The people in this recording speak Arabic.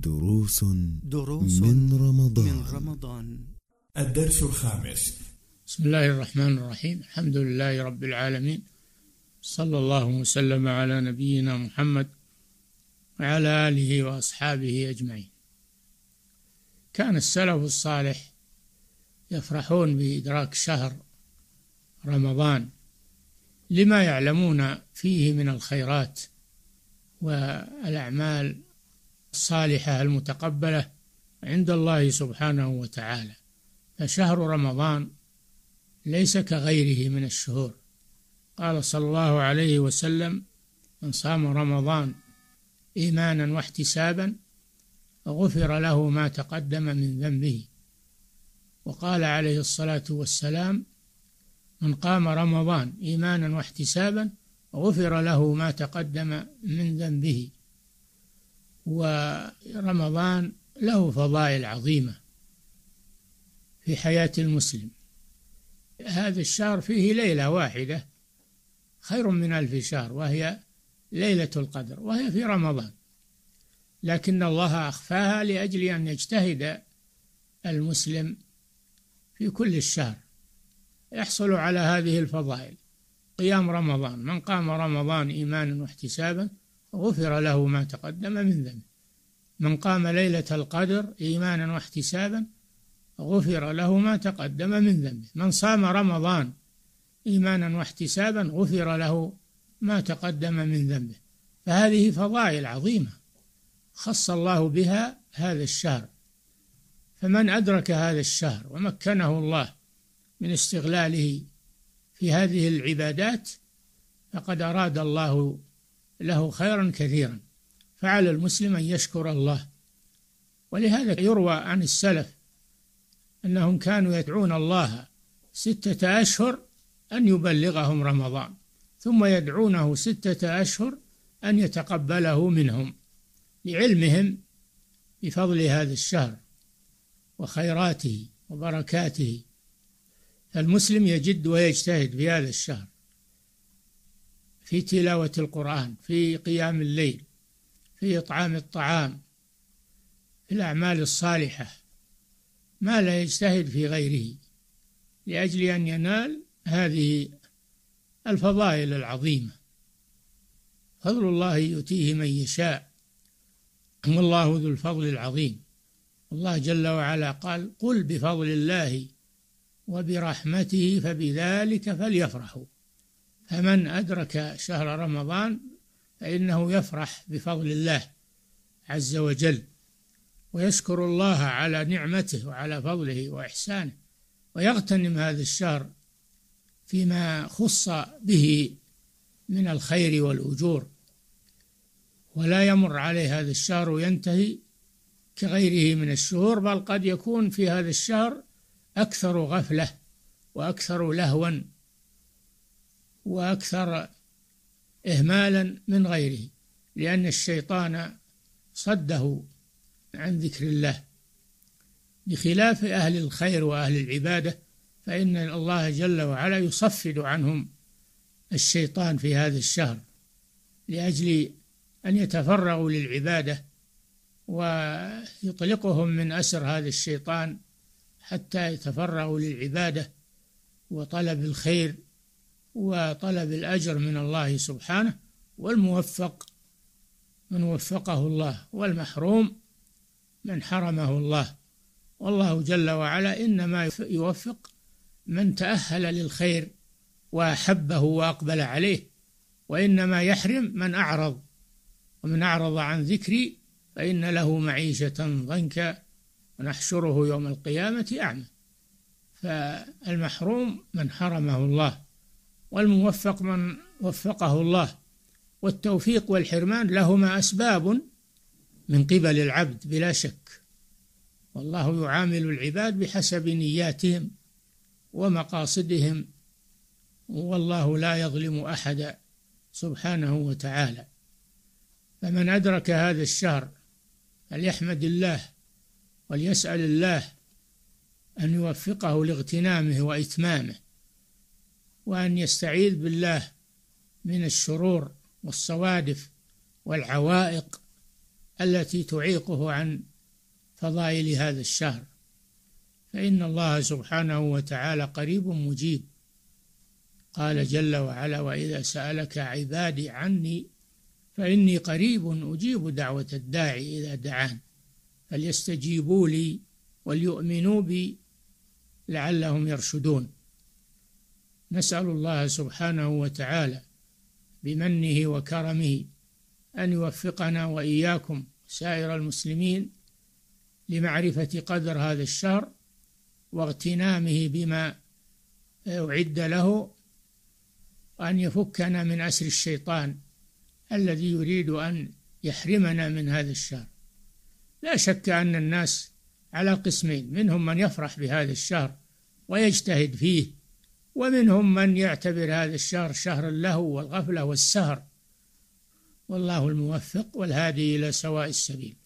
دروس دروس من رمضان. من رمضان. الدرس الخامس. بسم الله الرحمن الرحيم. الحمد لله رب العالمين. صلى الله وسلم على نبينا محمد وعلى آله وأصحابه أجمعين. كان السلف الصالح يفرحون بإدراك شهر رمضان لما يعلمون فيه من الخيرات والأعمال الصالحة المتقبلة عند الله سبحانه وتعالى. فشهر رمضان ليس كغيره من الشهور. قال صلى الله عليه وسلم من صام رمضان إيمانا واحتسابا غفر له ما تقدم من ذنبه. وقال عليه الصلاة والسلام من قام رمضان إيمانا واحتسابا غفر له ما تقدم من ذنبه. ورمضان له فضائل عظيمة في حياة المسلم. هذا الشهر فيه ليلة واحدة خير من ألف شهر وهي ليلة القدر وهي في رمضان. لكن الله أخفاها لأجل أن يجتهد المسلم في كل الشهر. يحصل على هذه الفضائل. قيام رمضان من قام رمضان إيمانا واحتسابا غفر له ما تقدم من ذنبه من قام ليلة القدر إيمانا واحتسابا غفر له ما تقدم من ذنبه. من صام رمضان إيمانا واحتسابا غفر له ما تقدم من ذنبه. فهذه فضائل عظيمة خص الله بها هذا الشهر. فمن أدرك هذا الشهر ومكنه الله من استغلاله في هذه العبادات فقد أراد الله له خيرا كثيرا. فعلى المسلم أن يشكر الله. ولهذا يروى عن السلف أنهم كانوا يدعون الله ستة أشهر أن يبلغهم رمضان ثم يدعونه ستة أشهر أن يتقبله منهم لعلمهم بفضل هذا الشهر وخيراته وبركاته. فالمسلم يجد ويجتهد في هذا الشهر. في تلاوة القرآن في قيام الليل في إطعام الطعام في الأعمال الصالحة. ما لا يجتهد في غيره لأجل أن ينال هذه الفضائل العظيمة. فضل الله يؤتيه من يشاء. والله ذو الفضل العظيم. الله جل وعلا قال قل بفضل الله وبرحمته فبذلك فليفرحوا فمن أدرك شهر رمضان فإنه يفرح بفضل الله عز وجل ويشكر الله على نعمته وعلى فضله وإحسانه ويغتنم هذا الشهر فيما خص به من الخير والأجور. ولا يمر عليه هذا الشهر وينتهي كغيره من الشهور بل قد يكون في هذا الشهر أكثر غفلة وأكثر لهوا وأكثر إهمالا من غيره لأن الشيطان صده عن ذكر الله. بخلاف أهل الخير وأهل العبادة فإن الله جل وعلا يصفد عنهم الشيطان في هذا الشهر لأجل أن يتفرغوا للعبادة ويطلقهم من أسر هذا الشيطان حتى يتفرغوا للعبادة وطلب الخير وطلب الأجر من الله سبحانه والموفق من وفقه الله والمحروم من حرمه الله. والله جل وعلا إنما يوفق من تأهل للخير وأحبه وأقبل عليه وإنما يحرم من أعرض. ومن أعرض عن ذكري فإن له معيشة ضنكا ونحشره يوم القيامة أعمى. فالمحروم من حرمه الله. والموفق من وفقه الله والتوفيق والحرمان لهما أسباب من قبل العبد بلا شك والله يعامل العباد بحسب نياتهم ومقاصدهم والله لا يظلم أحدا سبحانه وتعالى فمن أدرك هذا الشهر فليحمد الله وليسأل الله أن يوفقه لاغتنامه وإتمامه وأن يستعيذ بالله من الشرور والصوادف والعوائق التي تعيقه عن فضائل هذا الشهر. فإن الله سبحانه وتعالى قريب مجيب. قال جل وعلا وإذا سألك عبادي عني فإني قريب أجيب دعوة الداعي إذا دعان. فليستجيبوا لي وليؤمنوا بي لعلهم يرشدون. نسأل الله سبحانه وتعالى بمنه وكرمه أن يوفقنا وإياكم سائر المسلمين لمعرفة قدر هذا الشهر واغتنامه بما أعد له وأن يفكنا من أسر الشيطان الذي يريد أن يحرمنا من هذا الشهر. لا شك أن الناس على قسمين منهم من يفرح بهذا الشهر ويجتهد فيه ومنهم من يعتبر هذا الشهر شهر اللهو والغفلة والسهر. والله الموفق والهادي إلى سواء السبيل.